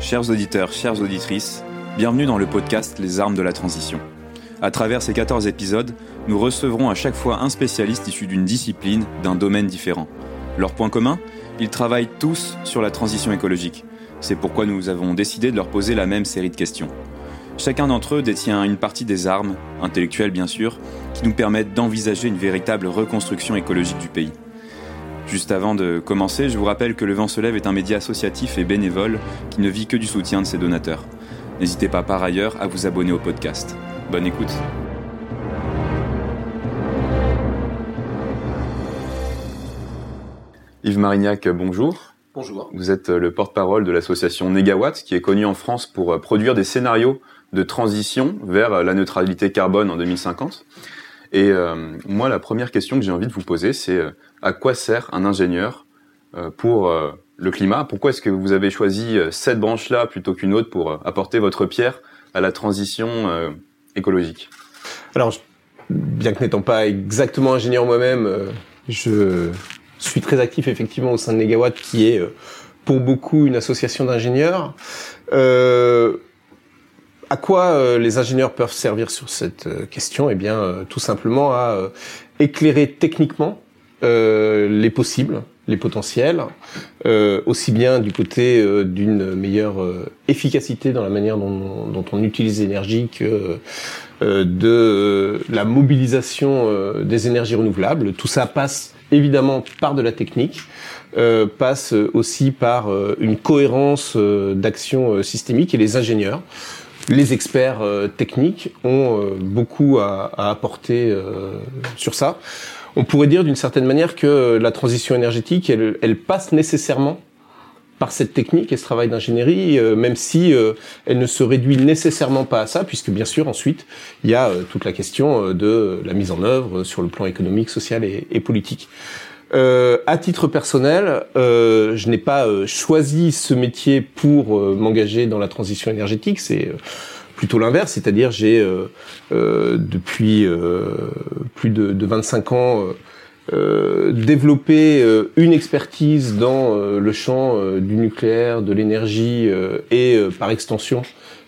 Chers auditeurs, chères auditrices, bienvenue dans le podcast Les armes de la transition. À travers ces 14 épisodes, nous recevrons à chaque fois un spécialiste issu d'une discipline, d'un domaine différent. Leur point commun Ils travaillent tous sur la transition écologique. C'est pourquoi nous avons décidé de leur poser la même série de questions. Chacun d'entre eux détient une partie des armes, intellectuelles bien sûr, qui nous permettent d'envisager une véritable reconstruction écologique du pays. Juste avant de commencer, je vous rappelle que Le Vent se lève est un média associatif et bénévole qui ne vit que du soutien de ses donateurs. N'hésitez pas par ailleurs à vous abonner au podcast. Bonne écoute. Yves Marignac, bonjour. Bonjour. Vous êtes le porte-parole de l'association Negawatt, qui est connue en France pour produire des scénarios de transition vers la neutralité carbone en 2050. Et euh, moi, la première question que j'ai envie de vous poser, c'est euh, à quoi sert un ingénieur euh, pour euh, le climat? Pourquoi est-ce que vous avez choisi euh, cette branche-là plutôt qu'une autre pour apporter votre pierre à la transition écologique? Alors, bien que n'étant pas exactement ingénieur moi-même, je suis très actif effectivement au sein de Negawatt, qui est pour beaucoup une association d'ingénieurs. Euh, à quoi les ingénieurs peuvent servir sur cette question? Eh bien, tout simplement à éclairer techniquement euh, les possibles, les potentiels, euh, aussi bien du côté euh, d'une meilleure efficacité dans la manière dont, dont on utilise l'énergie que de la mobilisation des énergies renouvelables. Tout ça passe évidemment par de la technique, euh, passe aussi par une cohérence d'action systémique et les ingénieurs, les experts techniques ont beaucoup à, apporter sur ça on pourrait dire d'une certaine manière que la transition énergétique, elle, passe nécessairement par cette technique et ce travail d'ingénierie, euh, même si euh, elle ne se réduit nécessairement pas à ça, puisque bien sûr ensuite il y a euh, toute la question de la mise en œuvre sur le plan économique, social et, politique. À titre personnel, je n'ai pas choisi ce métier pour m'engager dans la transition énergétique. C'est plutôt l'inverse, c'est-à-dire j'ai euh, euh, depuis euh, plus de, de, 25 ans développé une expertise dans le champ du nucléaire, de l'énergie et par extension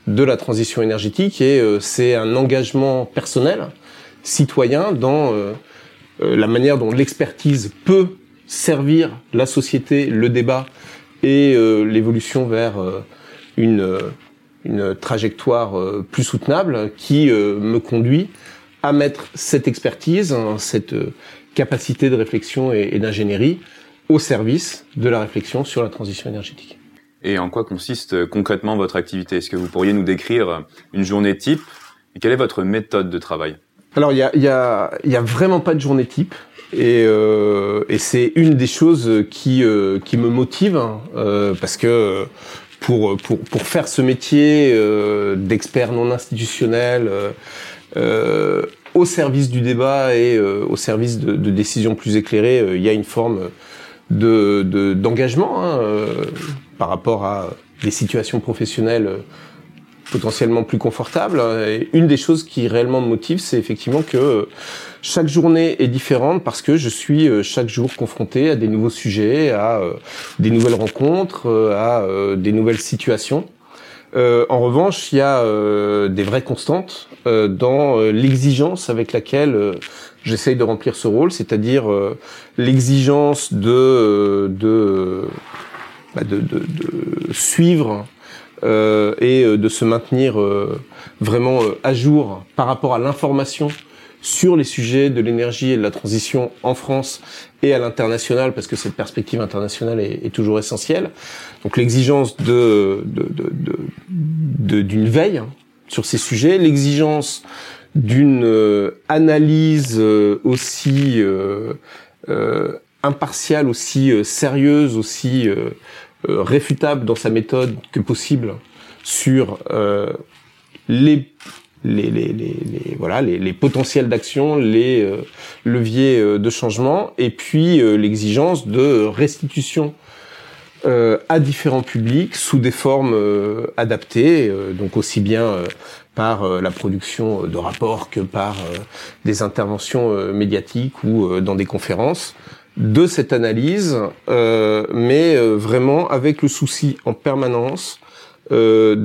de la transition énergétique et c'est un engagement personnel, citoyen dans la manière dont l'expertise peut servir la société, le débat et l'évolution vers une une trajectoire euh, plus soutenable qui euh, me conduit à mettre cette expertise, hein, cette euh, capacité de réflexion et, d'ingénierie au service de la réflexion sur la transition énergétique. Et en quoi consiste concrètement votre activité? Est-ce que vous pourriez nous décrire une journée type? Quelle est votre méthode de travail? Alors il y a, y, a, y a vraiment pas de journée type. Et, euh, et c'est une des choses qui qui me motive hein, parce que pour, pour, pour faire ce métier euh, d'expert non institutionnel euh, euh, au service du débat et au service de, de, décisions plus éclairées, il y a une forme de d'engagement hein, par rapport à des situations professionnelles potentiellement plus confortables. Et une des choses qui réellement me motive, c'est effectivement que chaque journée est différente parce que je suis euh, chaque jour confronté à des nouveaux sujets, à euh, des nouvelles rencontres, euh, à des nouvelles situations. en revanche, il y a des vraies constantes dans l'exigence avec laquelle j'essaye de remplir ce rôle, c'est-à-dire l'exigence de de, bah, de, de, de suivre et de se maintenir vraiment à jour par rapport à l'information sur les sujets de l'énergie et de la transition en France et à l'international, parce que cette perspective internationale est, est toujours essentielle. Donc l'exigence de, d'une de, veille sur ces sujets, l'exigence d'une euh, analyse euh, aussi euh, euh, impartiale, aussi sérieuse, aussi réfutable dans sa méthode que possible sur les les, les, les, les, voilà les, potentiels d'action, les euh, leviers euh, de changement, et puis euh, l'exigence de restitution à différents publics sous des formes adaptées, donc aussi bien par la production de rapports que par des interventions médiatiques ou dans des conférences de cette analyse, mais vraiment avec le souci en permanence de,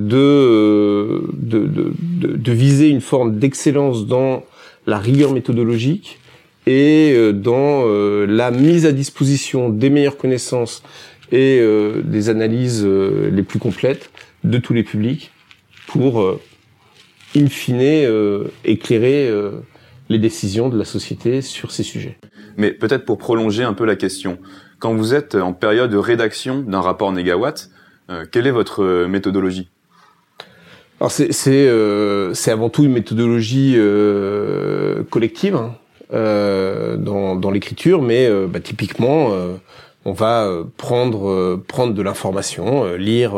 de, viser une forme d'excellence dans la rigueur méthodologique et dans la mise à disposition des meilleures connaissances et des analyses les plus complètes de tous les publics pour, in fine, éclairer les décisions de la société sur ces sujets. Mais peut-être pour prolonger un peu la question, quand vous êtes en période de rédaction d'un rapport négawatt, euh, quelle est votre euh, méthodologie? Alors c'est c'est euh, avant tout une méthodologie euh, collective hein, euh, dans, dans l'écriture, mais bah, typiquement on va prendre prendre de l'information, lire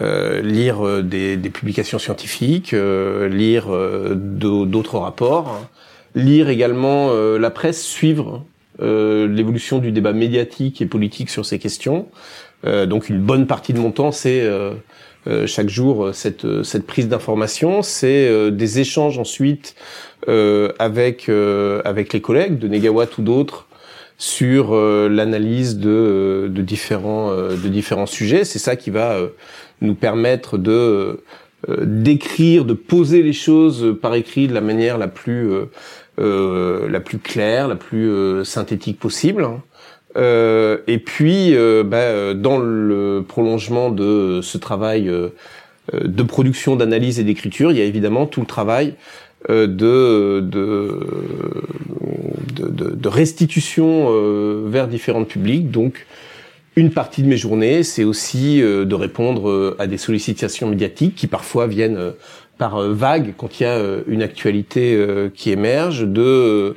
euh, lire des, des, publications scientifiques, euh, lire d'autres rapports, hein. lire également la presse, suivre l'évolution du débat médiatique et politique sur ces questions, euh, donc une bonne partie de mon temps, c'est euh, euh, chaque jour cette, cette prise d'information, c'est des échanges ensuite avec avec les collègues de Negawatt ou d'autres sur l'analyse de, de différents de différents sujets. C'est ça qui va nous permettre de d'écrire, de poser les choses par écrit de la manière la plus la plus claire, la plus synthétique possible. Euh, et puis, euh, bah, euh, dans le prolongement de ce travail de production, d'analyse et d'écriture, il y a évidemment tout le travail de, de, restitution vers différents publics. Donc, une partie de mes journées, c'est aussi de répondre à des sollicitations médiatiques qui parfois viennent par vague quand il y a une actualité qui émerge, de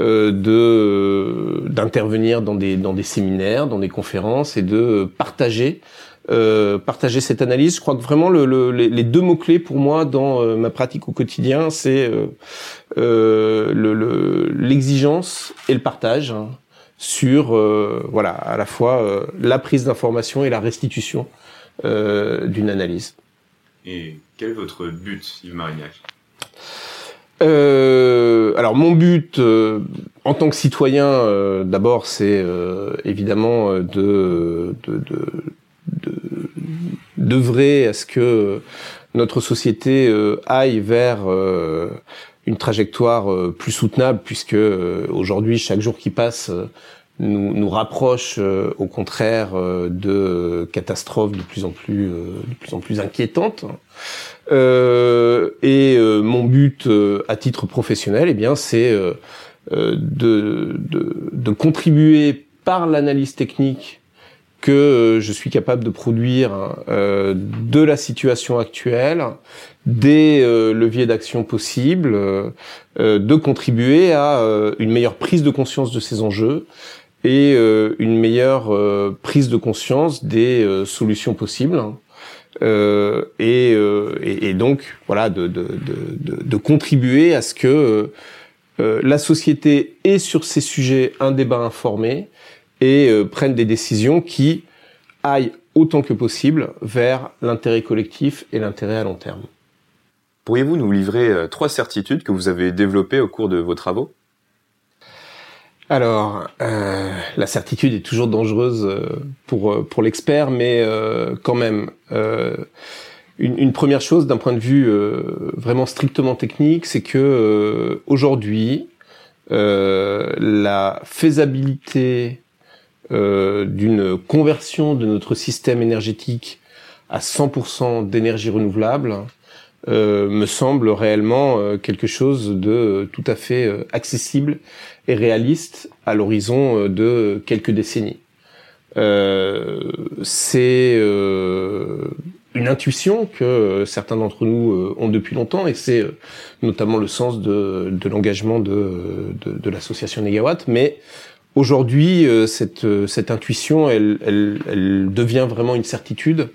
euh, d'intervenir dans des dans des séminaires, dans des conférences et de partager euh, partager cette analyse. Je crois que vraiment le, les, deux mots clés pour moi dans euh, ma pratique au quotidien, c'est euh, l'exigence et le partage sur voilà à la fois la prise d'information et la restitution d'une analyse. Et quel est votre but, Yves Marignac? Euh, alors mon but euh, en tant que citoyen, euh, d'abord, c'est euh, évidemment de d'œuvrer de, de, à ce que notre société aille vers une trajectoire plus soutenable, puisque aujourd'hui, chaque jour qui passe nous, nous rapproche au contraire de catastrophes de plus en plus de plus en plus inquiétantes. Euh, et euh, mon but euh, à titre professionnel, eh bien, c'est de, de, de, contribuer par l'analyse technique que je suis capable de produire de la situation actuelle, des leviers d'action possibles, de contribuer à une meilleure prise de conscience de ces enjeux et une meilleure prise de conscience des solutions possibles. Euh, euh, et, donc voilà de, contribuer à ce que euh, la société ait sur ces sujets un débat informé et prenne des décisions qui aillent autant que possible vers l'intérêt collectif et l'intérêt à long terme. Pourriez-vous nous livrer trois certitudes que vous avez développées au cours de vos travaux? Alors, euh, la certitude est toujours dangereuse euh, pour euh, pour l'expert, mais euh, quand même, une, une, première chose d'un point de vue vraiment strictement technique, c'est que aujourd'hui, la faisabilité d'une conversion de notre système énergétique à 100% d'énergie renouvelable euh, me semble réellement euh, quelque chose de tout à fait euh, accessible et réaliste à l'horizon de quelques décennies. c'est une intuition que certains d'entre nous ont depuis longtemps et c'est notamment le sens de, l'engagement de, de, de l'association Negawatt. Mais aujourd'hui, cette, cette intuition, elle, elle, elle devient vraiment une certitude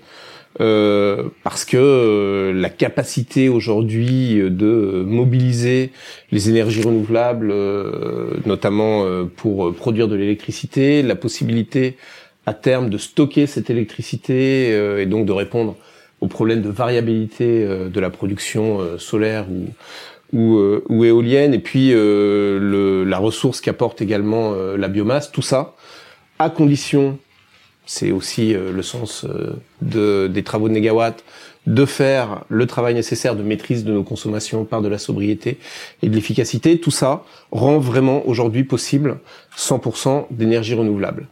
euh, parce que euh, la capacité aujourd'hui de mobiliser les énergies renouvelables, euh, notamment pour produire de l'électricité, la possibilité à terme de stocker cette électricité et donc de répondre aux problèmes de variabilité de la production solaire ou, ou, ou, éolienne, et puis le, la ressource qu'apporte également la biomasse, tout ça, à condition c'est aussi le sens de, des travaux de Negawatt, de faire le travail nécessaire de maîtrise de nos consommations par de la sobriété et de l'efficacité, tout ça rend vraiment aujourd'hui possible 100% d'énergie renouvelable.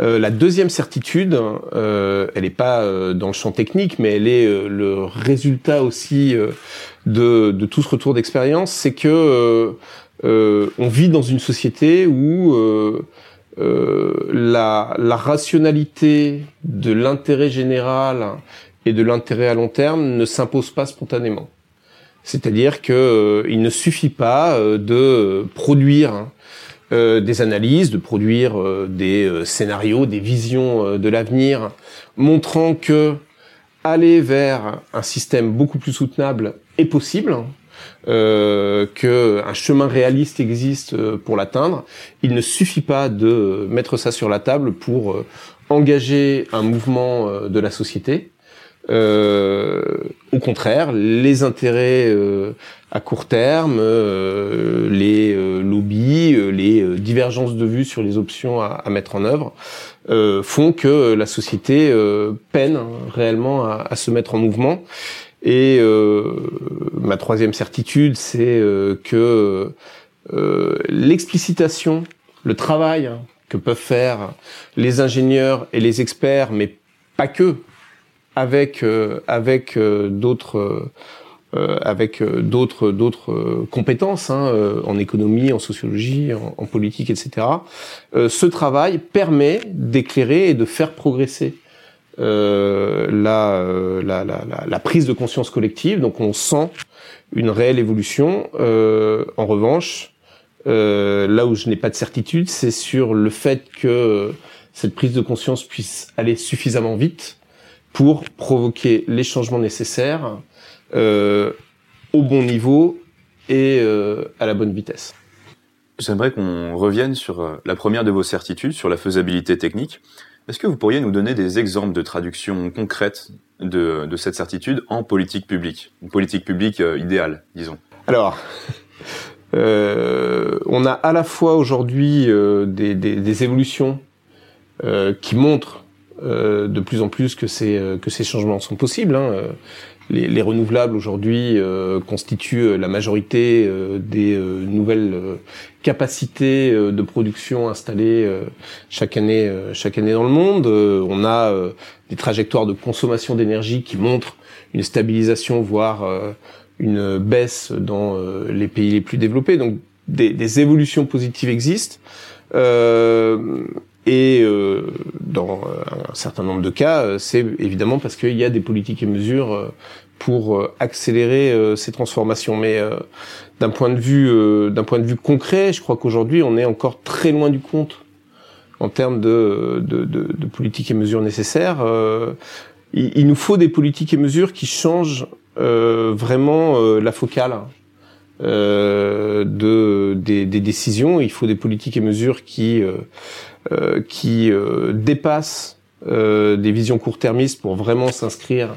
Euh, la deuxième certitude, euh, elle n'est pas euh, dans le champ technique, mais elle est le résultat aussi de, de, tout ce retour d'expérience, c'est que on vit dans une société où la, la, rationalité de l'intérêt général et de l'intérêt à long terme ne s'impose pas spontanément. C'est-à-dire que il ne suffit pas de produire euh, des analyses, de produire euh, des euh, scénarios, des visions de l'avenir, montrant que aller vers un système beaucoup plus soutenable est possible, euh, que un chemin réaliste existe pour l'atteindre. Il ne suffit pas de mettre ça sur la table pour engager un mouvement de la société. Euh, au contraire, les intérêts euh, à court terme, euh, les lobbies, les divergences de vues sur les options à, à mettre en œuvre font que la société peine réellement à, à, se mettre en mouvement. Et ma troisième certitude, c'est que l'explicitation, le travail que peuvent faire les ingénieurs et les experts, mais pas que, avec euh, avec euh, d'autres euh, avec d'autres d'autres compétences hein, en économie, en sociologie, en, politique, etc. ce travail permet d'éclairer et de faire progresser la, la, la, la, prise de conscience collective. Donc on sent une réelle évolution. en revanche, là où je n'ai pas de certitude, c'est sur le fait que cette prise de conscience puisse aller suffisamment vite pour provoquer les changements nécessaires euh, au bon niveau et euh, à la bonne vitesse. J'aimerais qu'on revienne sur euh, la première de vos certitudes, sur la faisabilité technique. Est-ce que vous pourriez nous donner des exemples de traduction concrète de, de cette certitude en politique publique, une politique publique euh, idéale, disons Alors, euh, on a à la fois aujourd'hui euh, des, des, des, évolutions qui montrent de plus en plus que ces euh, que ces changements sont possibles. Hein. Euh, les, les, renouvelables aujourd'hui constituent la majorité des nouvelles capacités de production installées chaque année chaque année dans le monde. on a des trajectoires de consommation d'énergie qui montrent une stabilisation voire une baisse dans les pays les plus développés. Donc des, des évolutions positives existent. Euh, et euh, dans un certain nombre de cas, euh, c'est évidemment parce qu'il y a des politiques et mesures euh, pour accélérer ces transformations. Mais d'un point de vue d'un point de vue concret, je crois qu'aujourd'hui on est encore très loin du compte en termes de, de, de, de politiques et mesures nécessaires. Il, il, nous faut des politiques et mesures qui changent vraiment la focale. Euh, de des, des, décisions. Il faut des politiques et mesures qui euh, euh, qui euh, dépassent des visions court-termistes pour vraiment s'inscrire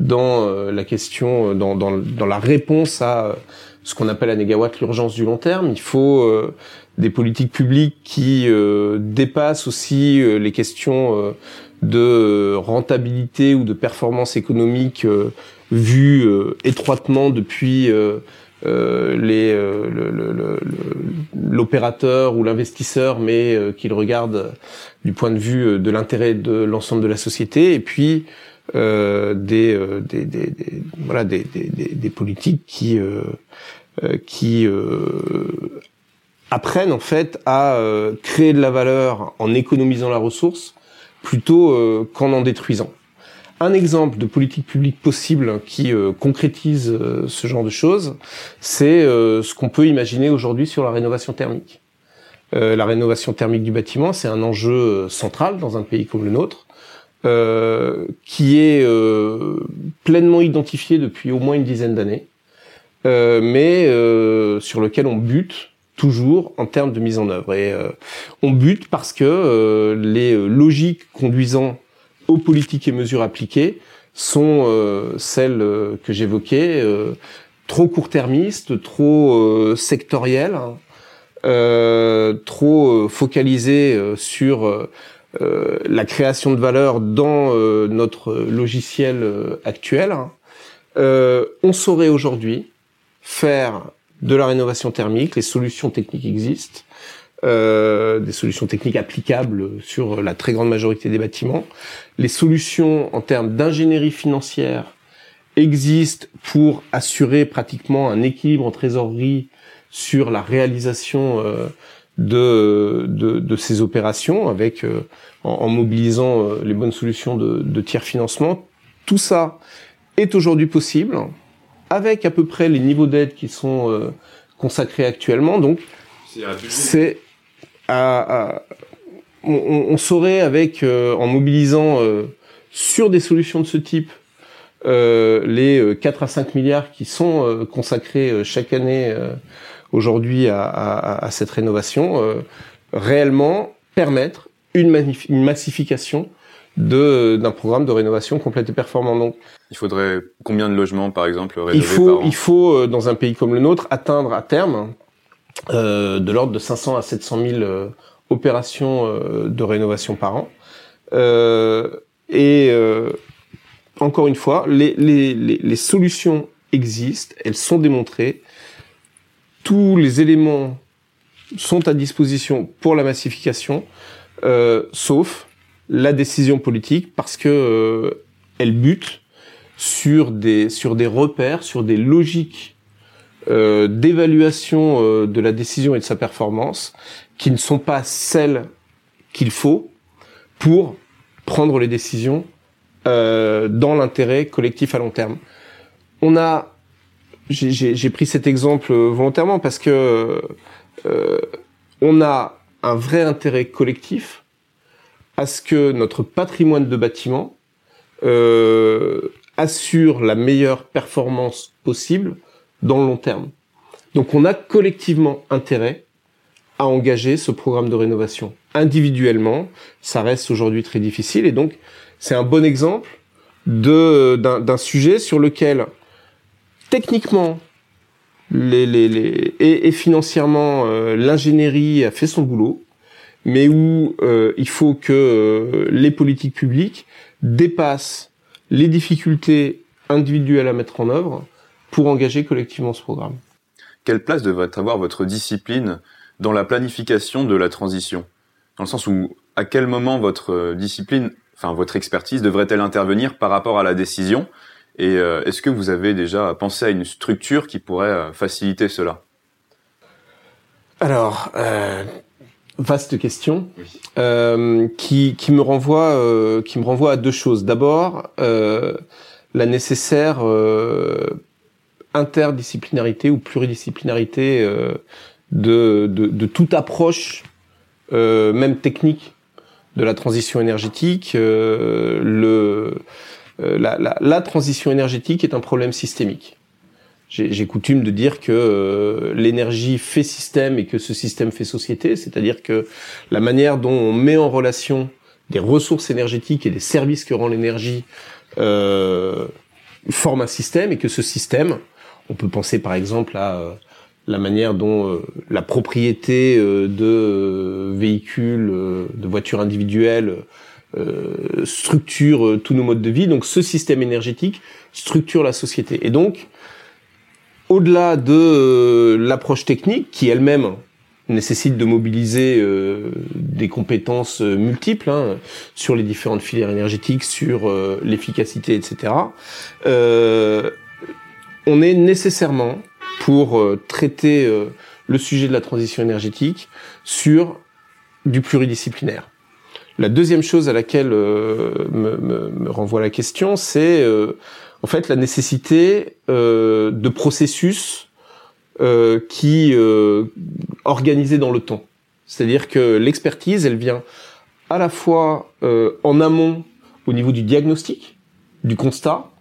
dans la question, dans, dans, dans, la réponse à ce qu'on appelle à Négawatt l'urgence du long terme. Il faut des politiques publiques qui dépassent aussi les questions de rentabilité ou de performance économique vues étroitement depuis euh, euh, l'opérateur ou l'investisseur, mais euh, qu'il regarde du point de vue de l'intérêt de l'ensemble de la société, et puis des, voilà des, politiques qui qui apprennent en fait à créer de la valeur en économisant la ressource plutôt qu'en en détruisant. Un exemple de politique publique possible qui euh, concrétise euh, ce genre de choses, c'est euh, ce qu'on peut imaginer aujourd'hui sur la rénovation thermique. la rénovation thermique du bâtiment, c'est un enjeu central dans un pays comme le nôtre, qui est pleinement identifié depuis au moins une dizaine d'années, mais sur lequel on bute toujours en termes de mise en œuvre. On bute parce que les logiques conduisant politiques et mesures appliquées sont euh, celles euh, que j'évoquais, euh, trop court-termistes, trop sectorielles, hein, trop focalisées sur la création de valeur dans notre logiciel actuel, on saurait aujourd'hui faire de la rénovation thermique, les solutions techniques existent, euh, des solutions techniques applicables sur la très grande majorité des bâtiments. Les solutions en termes d'ingénierie financière existent pour assurer pratiquement un équilibre en trésorerie sur la réalisation euh, de, de, de, ces opérations avec euh, en, mobilisant euh, les bonnes solutions de, de tiers financement. Tout ça est aujourd'hui possible avec à peu près les niveaux d'aide qui sont consacrés actuellement. Donc c'est on, saurait avec euh, en mobilisant euh, sur des solutions de ce type euh, les 4 à 5 milliards qui sont consacrés chaque année aujourd'hui à, cette rénovation, réellement permettre une, massification d'un programme de rénovation complète et performant. Donc, il faudrait combien de logements, par exemple, rénover Il faut, il faut dans un pays comme le nôtre atteindre à terme euh, de l'ordre de 500 à 700 000 euh, opérations euh, de rénovation par an. et encore une fois, les, les, les, solutions existent, elles sont démontrées. Tous les éléments sont à disposition pour la massification, sauf la décision politique, parce que elle bute sur des sur des repères, sur des logiques euh, d'évaluation euh, de la décision et de sa performance qui ne sont pas celles qu'il faut pour prendre les décisions euh, dans l'intérêt collectif à long terme. On a, j'ai pris cet exemple volontairement parce que on a un vrai intérêt collectif à ce que notre patrimoine de bâtiment assure la meilleure performance possible dans le long terme. Donc on a collectivement intérêt à engager ce programme de rénovation. Individuellement, ça reste aujourd'hui très difficile et donc c'est un bon exemple de d'un sujet sur lequel techniquement les, les, les et, financièrement euh, l'ingénierie a fait son boulot, mais où euh, il faut que euh, les politiques publiques dépassent les difficultés individuelles à mettre en œuvre pour engager collectivement ce programme. Quelle place devrait avoir votre discipline dans la planification de la transition? Dans le sens où, à quel moment votre euh, discipline, enfin votre expertise devrait-elle intervenir par rapport à la décision? Et euh, est-ce que vous avez déjà pensé à une structure qui pourrait euh, faciliter cela? Alors, vaste question qui, qui me renvoie qui me renvoie à deux choses. D'abord, la nécessaire interdisciplinarité ou pluridisciplinarité euh, de, de, toute approche, euh, même technique, de la transition énergétique. Euh, le, la, la, transition énergétique est un problème systémique. J'ai coutume de dire que l'énergie fait système et que ce système fait société, c'est-à-dire que la manière dont on met en relation des ressources énergétiques et des services que rend l'énergie forme un système et que ce système on peut penser par exemple à euh, la manière dont euh, la propriété euh, de véhicules, de voitures individuelles structure tous nos modes de vie. Donc ce système énergétique structure la société. Et donc, au-delà de l'approche technique, qui elle-même nécessite de mobiliser des compétences multiples hein, sur les différentes filières énergétiques, sur l'efficacité, etc on est nécessairement pour euh, traiter euh, le sujet de la transition énergétique sur du pluridisciplinaire. La deuxième chose à laquelle euh, me, renvoie la question, c'est en fait la nécessité de processus qui organisés dans le temps. C'est-à-dire que l'expertise, elle vient à la fois en amont au niveau du diagnostic, du constat,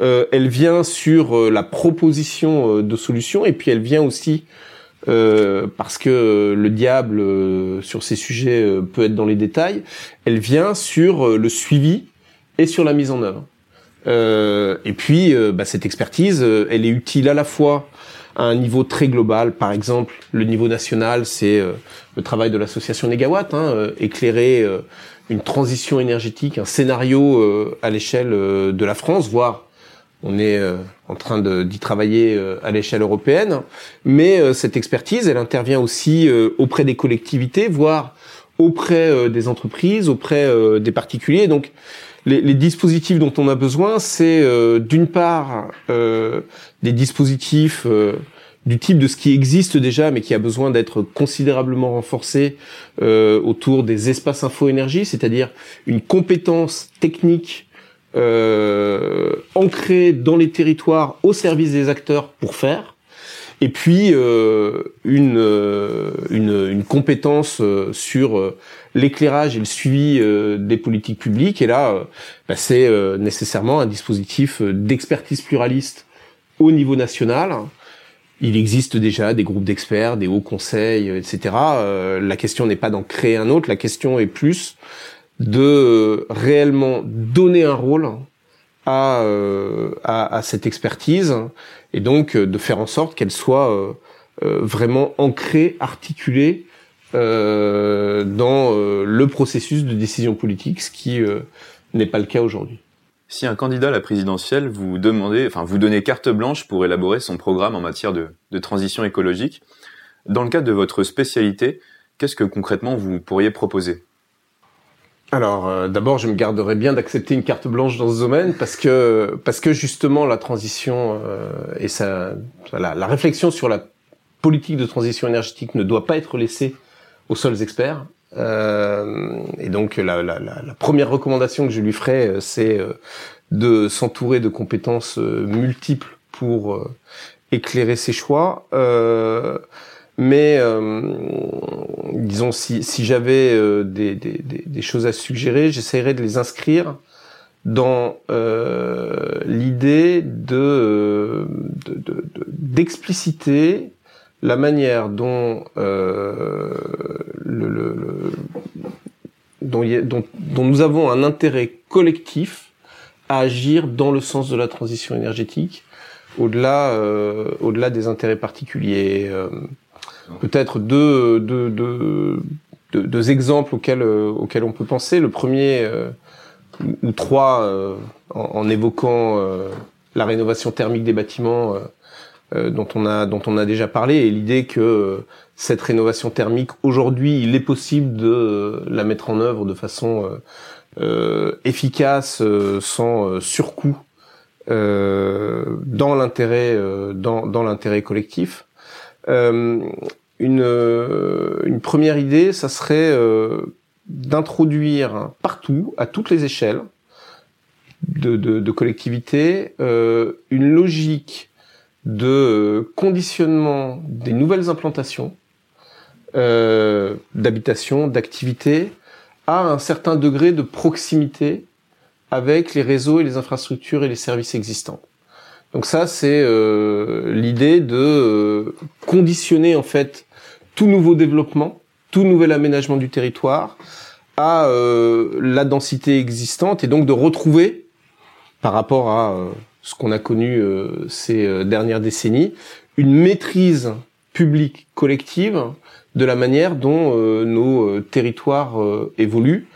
euh, elle vient sur euh, la proposition euh, de solutions et puis elle vient aussi parce que le diable sur ces sujets peut être dans les détails. Elle vient sur le suivi et sur la mise en œuvre. et puis bah, cette expertise, elle est utile à la fois à un niveau très global. Par exemple, le niveau national, c'est le travail de l'association Negawatt, hein, éclairer une transition énergétique, un scénario à l'échelle de la France, voire on est en train d'y travailler à l'échelle européenne, mais cette expertise, elle intervient aussi auprès des collectivités, voire auprès des entreprises, auprès des particuliers. Donc, les, les, dispositifs dont on a besoin, c'est euh, d'une part euh, des dispositifs euh, du type de ce qui existe déjà, mais qui a besoin d'être considérablement renforcé euh, autour des espaces info-énergie, c'est-à-dire une compétence technique ancrée dans les territoires au service des acteurs pour faire et puis euh, une, euh, une, une, compétence euh, sur l'éclairage et le suivi des politiques publiques. Et là, bah, c'est nécessairement un dispositif d'expertise pluraliste au niveau national. Il existe déjà des groupes d'experts, des hauts conseils, etc. la question n'est pas d'en créer un autre, la question est plus de réellement donner un rôle à, à, à cette expertise et donc euh, de faire en sorte qu'elle soit euh, euh, vraiment ancrée, articulée dans le processus de décision politique, ce qui n'est pas le cas aujourd'hui. Si un candidat à la présidentielle vous demandait, enfin vous donnait carte blanche pour élaborer son programme en matière de transition écologique, dans le cadre de votre spécialité, qu'est-ce que concrètement vous pourriez proposer? Alors, euh, d'abord, je me garderais bien d'accepter une carte blanche dans ce domaine parce que parce que justement la transition euh, et ça, la réflexion sur la politique de transition énergétique ne doit pas être laissée aux seuls experts. Euh, et donc, la, la, la, première recommandation que je lui ferais, euh, c'est de s'entourer de compétences multiples pour éclairer ses choix. Mais euh, disons, si, si j'avais euh, des, des, des, choses à suggérer, j'essaierais de les inscrire dans euh, l'idée de d'expliciter de, la manière dont euh, le, le, dont, dont, dont, nous avons un intérêt collectif à agir dans le sens de la transition énergétique, au-delà euh, au-delà des intérêts particuliers. Euh, peut-être deux, deux, deux, deux, exemples auxquels, euh, auxquels on peut penser. Le premier, euh, ou trois, euh, en, évoquant la rénovation thermique des bâtiments dont, on a, dont on a déjà parlé, et l'idée que cette rénovation thermique, aujourd'hui, il est possible de la mettre en œuvre de façon efficace, sans surcoût, dans l'intérêt dans, dans l'intérêt collectif. Euh, une, euh, une première idée, ça serait euh, d'introduire partout, à toutes les échelles de collectivités, une logique de conditionnement des nouvelles implantations euh, d'habitation, d'activité, à un certain degré de proximité avec les réseaux et les infrastructures et les services existants. Donc ça, c'est euh, l'idée de euh, conditionner en fait tout nouveau développement, tout nouvel aménagement du territoire à euh, la densité existante et donc de retrouver, par rapport à ce qu'on a connu ces dernières décennies, une maîtrise publique collective de la manière dont nos territoires évoluent.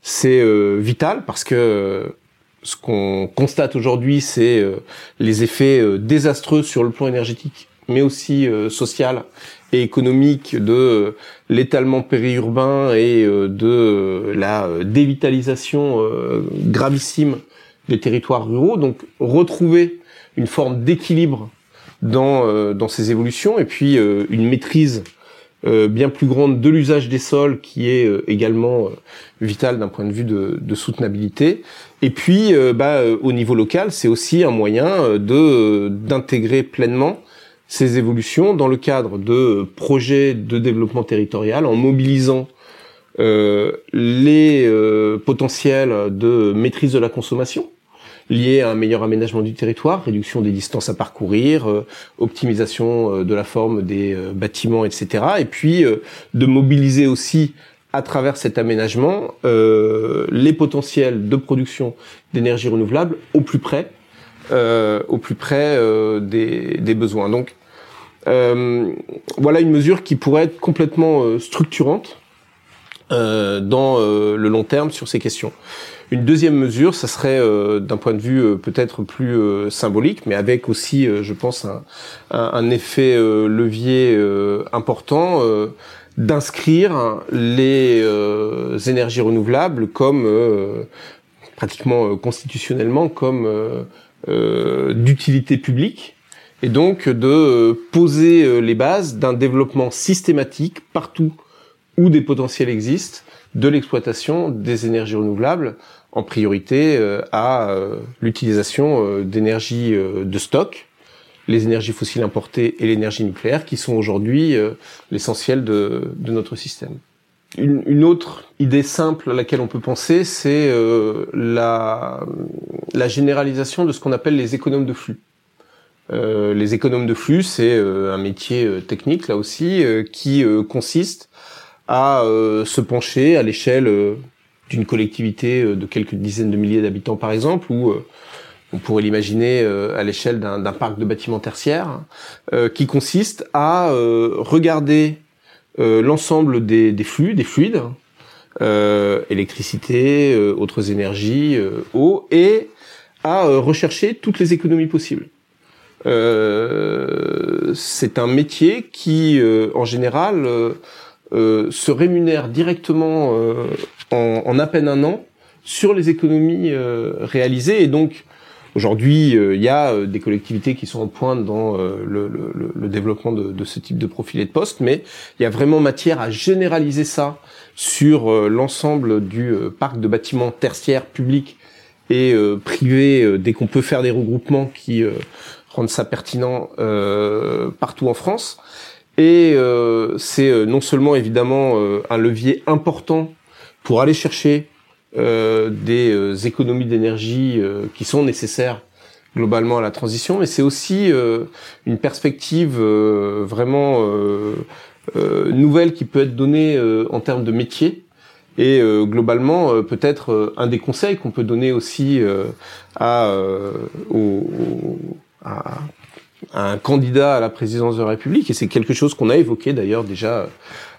C'est vital parce que ce qu'on constate aujourd'hui, c'est euh, les effets euh, désastreux sur le plan énergétique, mais aussi euh, social et économique de l'étalement périurbain et de la dévitalisation gravissime des territoires ruraux. Donc retrouver une forme d'équilibre dans, dans ces évolutions et puis une maîtrise euh, bien plus grande de l'usage des sols qui est euh, également euh, vital d'un point de vue de, de, soutenabilité. Et puis, bah, au niveau local, c'est aussi un moyen de d'intégrer pleinement ces évolutions dans le cadre de projets de développement territorial en mobilisant les potentiels de maîtrise de la consommation liées à un meilleur aménagement du territoire, réduction des distances à parcourir, euh, optimisation euh, de la forme des euh, bâtiments, etc. Et puis de mobiliser aussi à travers cet aménagement les potentiels de production d'énergie renouvelable au plus près, au plus près des, des, besoins. Donc voilà une mesure qui pourrait être complètement structurante dans le long terme sur ces questions. Une deuxième mesure, ça serait d'un point de vue peut-être plus symbolique, mais avec aussi, je pense, un, un effet levier important d'inscrire les énergies renouvelables comme pratiquement constitutionnellement comme d'utilité publique et donc de euh, poser euh, les bases d'un développement systématique partout où des potentiels existent de l'exploitation des énergies renouvelables, en priorité euh, à l'utilisation d'énergie de stock, les énergies fossiles importées et l'énergie nucléaire, qui sont aujourd'hui l'essentiel de, notre système. Une, autre idée simple à laquelle on peut penser, c'est la, la généralisation de ce qu'on appelle les économes de flux. Euh, les économes de flux, c'est euh, un métier euh, technique là aussi qui consiste à se pencher à l'échelle d'une collectivité de quelques dizaines de milliers d'habitants par exemple, ou on pourrait l'imaginer à l'échelle d'un parc de bâtiments tertiaires, qui consiste à regarder l'ensemble des, des, flux, des fluides, électricité, autres énergies, eau, et à rechercher toutes les économies possibles. Euh, c'est un métier qui, euh, en général, euh, se rémunère directement en, en, à peine un an sur les économies réalisées. Et donc, aujourd'hui, il y a des collectivités qui sont en pointe dans le, le, développement de, ce type de profilé de poste, mais il y a vraiment matière à généraliser ça sur l'ensemble du parc de bâtiments tertiaires publics et privés dès qu'on peut faire des regroupements qui rendre ça pertinent euh, partout en France. Et euh, c'est euh, non seulement évidemment un levier important pour aller chercher des économies d'énergie qui sont nécessaires globalement à la transition, mais c'est aussi une perspective vraiment nouvelle qui peut être donnée en termes de métier. Et globalement, peut-être un des conseils qu'on peut donner aussi à, aux, à, un candidat à la présidence de la République, et c'est quelque chose qu'on a évoqué d'ailleurs déjà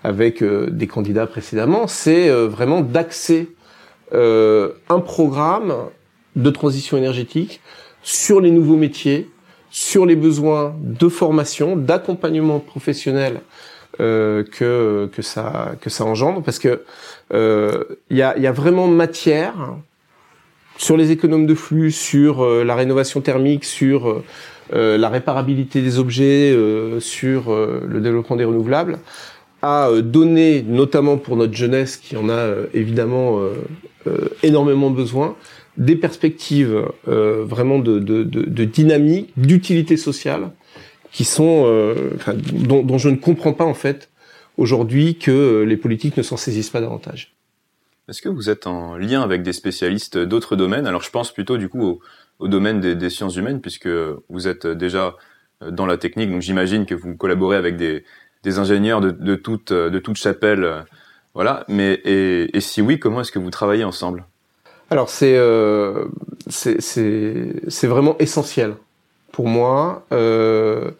avec euh, des candidats précédemment, c'est euh, vraiment d'axer euh, un programme de transition énergétique sur les nouveaux métiers, sur les besoins de formation, d'accompagnement professionnel que que ça que ça engendre, parce que il y a, y a vraiment matière sur les économes de flux, sur euh, la rénovation thermique, sur euh, euh, la réparabilité des objets, sur le développement des renouvelables, à donner, notamment pour notre jeunesse qui en a évidemment énormément besoin, des perspectives vraiment de, de, de, dynamique, d'utilité sociale, qui sont, dont, dont je ne comprends pas en fait aujourd'hui que les politiques ne s'en saisissent pas davantage. Est-ce que vous êtes en lien avec des spécialistes d'autres domaines? Alors je pense plutôt du coup au, domaine des, sciences humaines puisque vous êtes déjà dans la technique, donc j'imagine que vous collaborez avec des, ingénieurs de, de, toute, chapelle. Voilà, mais et, si oui, comment est-ce que vous travaillez ensemble? Alors c'est euh, vraiment essentiel pour moi euh,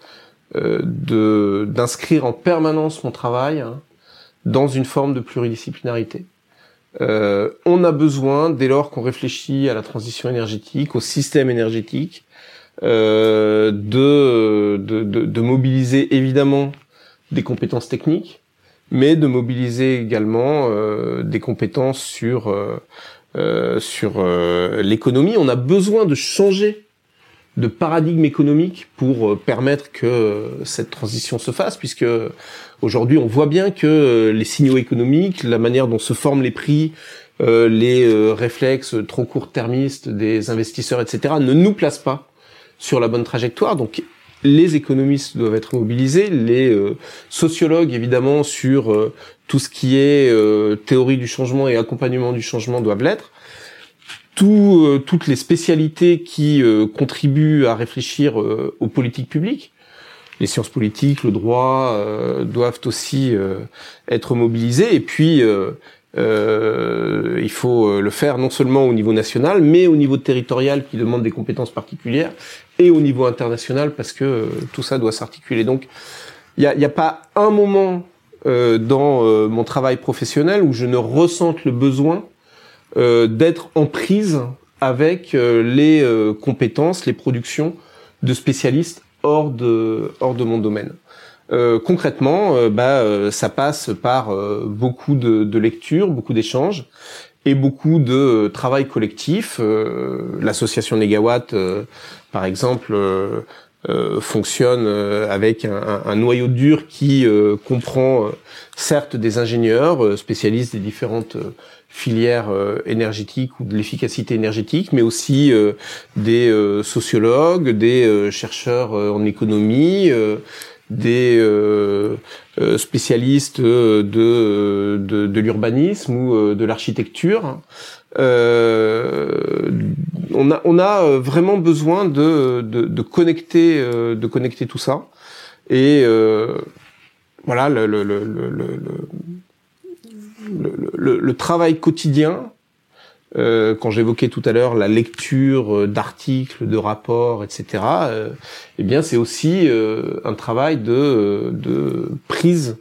euh, d'inscrire en permanence mon travail hein, dans une forme de pluridisciplinarité. Euh, on a besoin, dès lors qu'on réfléchit à la transition énergétique, au système énergétique, euh, de, de, de, mobiliser évidemment des compétences techniques, mais de mobiliser également euh, des compétences sur euh, sur l'économie. On a besoin de changer de paradigme économique pour permettre que cette transition se fasse, puisque Aujourd'hui, on voit bien que euh, les signaux économiques, la manière dont se forment les prix, euh, les euh, réflexes trop court-termistes des investisseurs, etc., ne nous placent pas sur la bonne trajectoire. Donc, les économistes doivent être mobilisés, les sociologues, évidemment, sur tout ce qui est théorie du changement et accompagnement du changement doivent l'être. toutes les spécialités qui contribuent à réfléchir aux politiques publiques, les sciences politiques, le droit euh, doivent aussi euh, être mobilisés. Et puis, euh, il faut le faire non seulement au niveau national, mais au niveau territorial qui demande des compétences particulières, et au niveau international parce que tout ça doit s'articuler. Donc, il n'y a, pas un moment dans mon travail professionnel où je ne ressente le besoin d'être en prise avec les compétences, les productions de spécialistes hors de hors de mon domaine. Euh, concrètement, euh, bah, euh, ça passe par beaucoup de, de lectures, beaucoup d'échanges et beaucoup de travail collectif. L'association Negawatt, par exemple, fonctionne avec un, un, noyau dur qui comprend certes des ingénieurs spécialistes des différentes filières énergétiques ou de l'efficacité énergétique, mais aussi des sociologues, des chercheurs en économie, des euh, euh, spécialistes de, de, l'urbanisme ou euh, de l'architecture. Euh, on a, on a vraiment besoin de, de, connecter, de connecter tout ça. Et voilà, le, le travail quotidien euh, quand j'évoquais tout à l'heure la lecture euh, d'articles, de rapports, etc., euh, eh bien c'est aussi euh, un travail de, de prise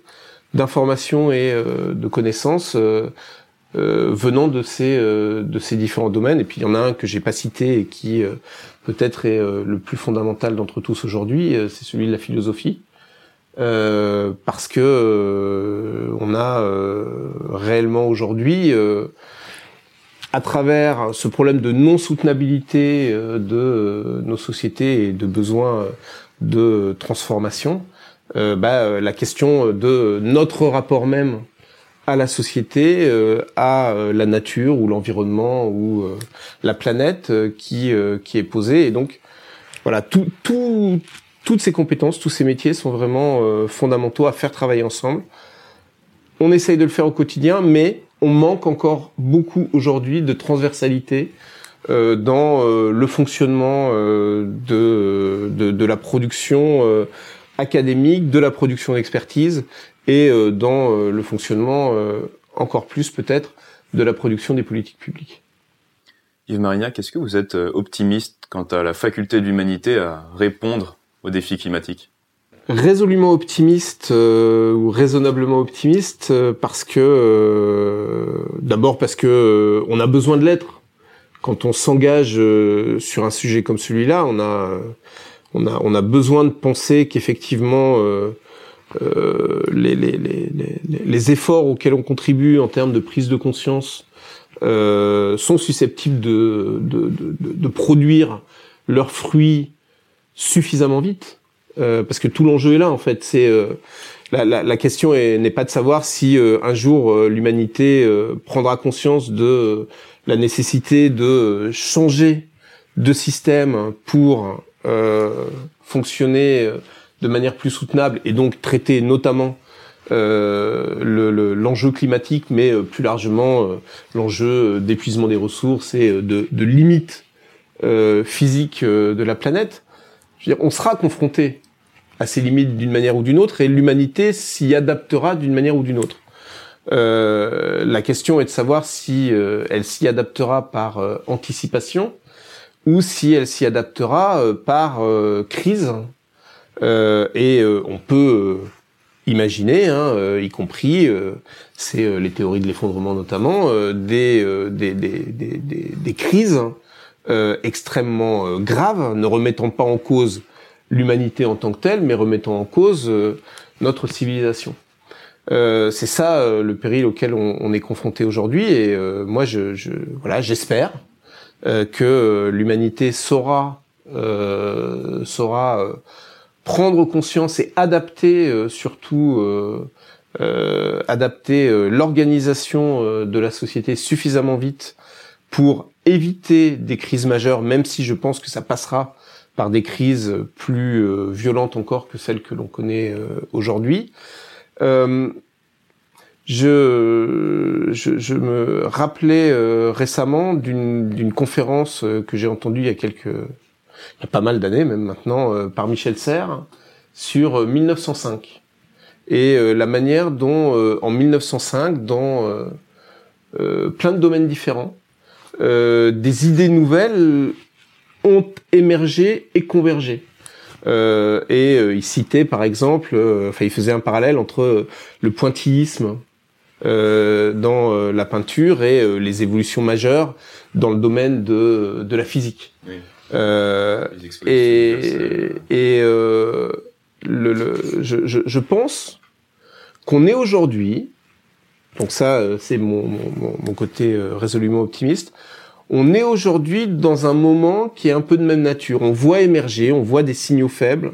d'informations et de connaissances venant de ces de ces différents domaines. Et puis il y en a un que j'ai pas cité et qui peut-être est le plus fondamental d'entre tous aujourd'hui, c'est celui de la philosophie. parce que on a réellement aujourd'hui à travers ce problème de non-soutenabilité euh, de euh, nos sociétés et de besoin de transformation, euh, bah, la question de notre rapport même à la société, à la nature ou l'environnement ou la planète qui qui est posée. Et donc, voilà, tout, tout, toutes ces compétences, tous ces métiers sont vraiment fondamentaux à faire travailler ensemble. On essaye de le faire au quotidien, mais on manque encore beaucoup aujourd'hui de transversalité euh, dans euh, le fonctionnement euh, de, de, la production académique, de la production d'expertise et dans le fonctionnement encore plus peut-être de la production des politiques publiques. Yves Marignac, est-ce que vous êtes optimiste quant à la faculté de l'humanité à répondre aux défis climatiques? Résolument optimiste euh, ou raisonnablement optimiste euh, parce que euh, d'abord parce que on a besoin de l'être. Quand on s'engage sur un sujet comme celui-là, on a on a on a besoin de penser qu'effectivement les, les, les, les, efforts auxquels on contribue en termes de prise de conscience sont susceptibles de, de, de, de produire leurs fruits suffisamment vite euh, parce que tout l'enjeu est là en fait. C'est euh, la, la, la, question n'est pas de savoir si euh, un jour l'humanité prendra conscience de la nécessité de changer de système pour fonctionner de manière plus soutenable et donc traiter notamment l'enjeu le, climatique, mais plus largement l'enjeu d'épuisement des ressources et de, de limite physique de la planète. On sera confronté à ses limites d'une manière ou d'une autre, et l'humanité s'y adaptera d'une manière ou d'une autre. Euh, la question est de savoir si euh, elle s'y adaptera par euh, anticipation ou si elle s'y adaptera par crise. et on peut imaginer, hein, y compris, c'est les théories de l'effondrement notamment, des, des, des, des, des crises extrêmement graves, ne remettant pas en cause l'humanité en tant que telle, mais remettant en cause euh, notre civilisation. Euh, c'est ça euh, le péril auquel on, on est confronté aujourd'hui, et euh, moi, voilà, j'espère que l'humanité saura saura prendre conscience et adapter surtout adapter l'organisation de la société suffisamment vite pour éviter des crises majeures, même si je pense que ça passera par des crises plus euh, violentes encore que celles que l'on connaît euh, aujourd'hui. Euh, je, je, je, me rappelais récemment d'une conférence que j'ai entendue il y a quelques, il y a pas mal d'années même maintenant, par Michel Serres sur 1905 et la manière dont en 1905, dans plein de domaines différents, des idées nouvelles ont émergé et convergé. et il citait par exemple, enfin il faisait un parallèle entre le pointillisme dans la peinture et les évolutions majeures dans le domaine de, de la physique. Oui. et et le, le je, je, je pense qu'on est aujourd'hui, donc ça euh, c'est mon, mon, mon, côté euh, résolument optimiste, on est aujourd'hui dans un moment qui est un peu de même nature. On voit émerger, on voit des signaux faibles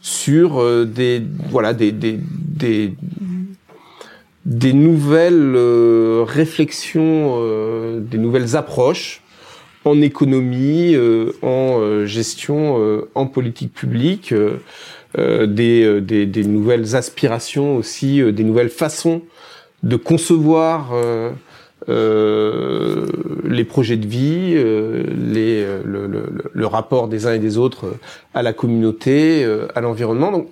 sur euh, des voilà des des, des, des nouvelles réflexions, des nouvelles approches en économie, en gestion, en politique publique. Euh, des, euh, des, des, nouvelles aspirations aussi, euh, des nouvelles façons de concevoir euh, les projets de vie, les, le, le, le, rapport des uns et des autres à la communauté, à l'environnement. Donc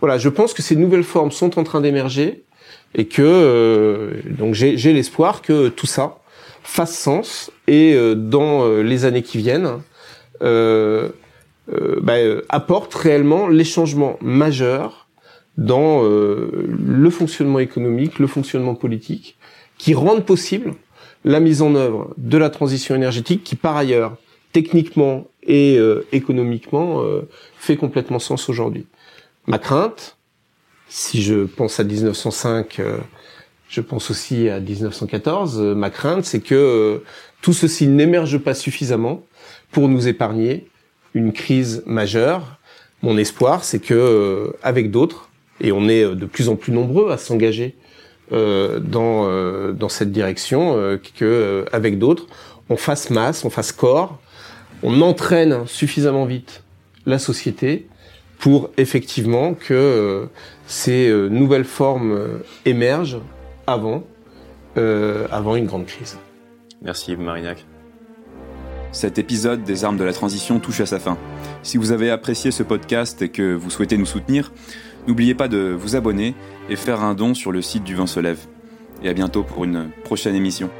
voilà, je pense que ces nouvelles formes sont en train d'émerger et que donc j'ai l'espoir que tout ça fasse sens et dans les années qui viennent, euh, euh, bah, euh, apporte réellement les changements majeurs dans euh, le fonctionnement économique, le fonctionnement politique, qui rendent possible la mise en œuvre de la transition énergétique, qui par ailleurs, techniquement et économiquement, fait complètement sens aujourd'hui. Ma crainte, si je pense à 1905, je pense aussi à 1914, ma crainte, c'est que tout ceci n'émerge pas suffisamment pour nous épargner une crise majeure. Mon espoir, c'est que euh, avec d'autres, et on est de plus en plus nombreux à s'engager euh, dans euh, dans cette direction, euh, que avec d'autres, on fasse masse, on fasse corps, on entraîne suffisamment vite la société pour effectivement que ces nouvelles formes émergent avant avant une grande crise. Merci Marinac. Cet épisode des armes de la transition touche à sa fin. Si vous avez apprécié ce podcast et que vous souhaitez nous soutenir, n'oubliez pas de vous abonner et faire un don sur le site du Vent se lève. Et à bientôt pour une prochaine émission.